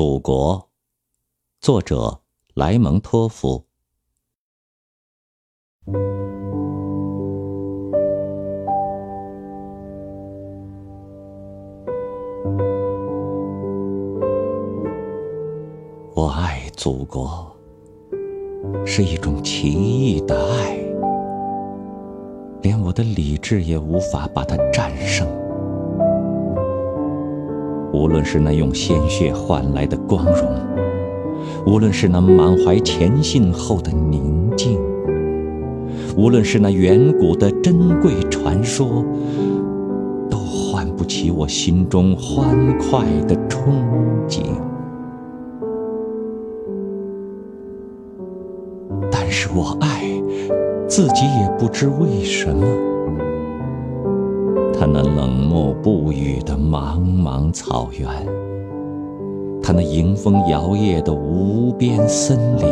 祖国，作者莱蒙托夫。我爱祖国，是一种奇异的爱，连我的理智也无法把它战胜。无论是那用鲜血换来的光荣，无论是那满怀前信后的宁静，无论是那远古的珍贵传说，都唤不起我心中欢快的憧憬。但是我爱，自己也不知为什么。他那冷漠不语的茫茫草原，他那迎风摇曳的无边森林，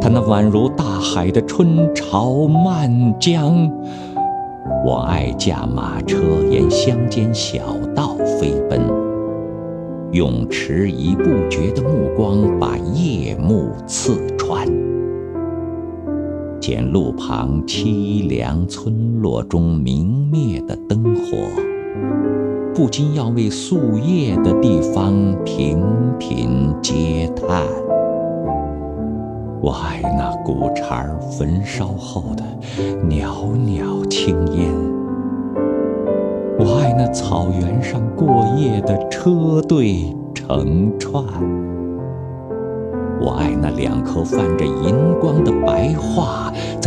他那宛如大海的春潮漫江。我爱驾马车沿乡间小道飞奔，用迟疑不决的目光把夜幕刺穿。见路旁凄凉村落中明灭的灯火，不禁要为宿夜的地方频频嗟叹。我爱那古柴焚烧后的袅袅青烟，我爱那草原上过夜的车队成串。我爱那两颗泛着银光，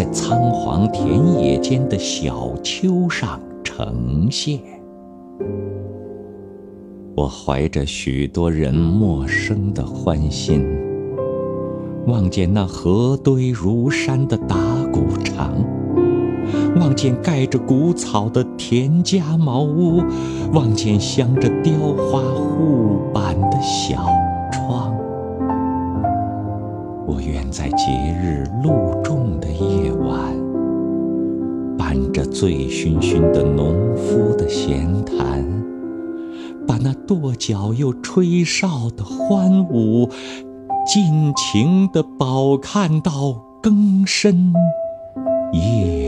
在苍黄田野间的小丘上呈现。我怀着许多人陌生的欢心，望见那河堆如山的打谷场，望见盖着谷草的田家茅屋，望见镶着雕花护板的小。我愿在节日露重的夜晚，伴着醉醺醺的农夫的闲谈，把那跺脚又吹哨的欢舞，尽情地饱看到更深夜。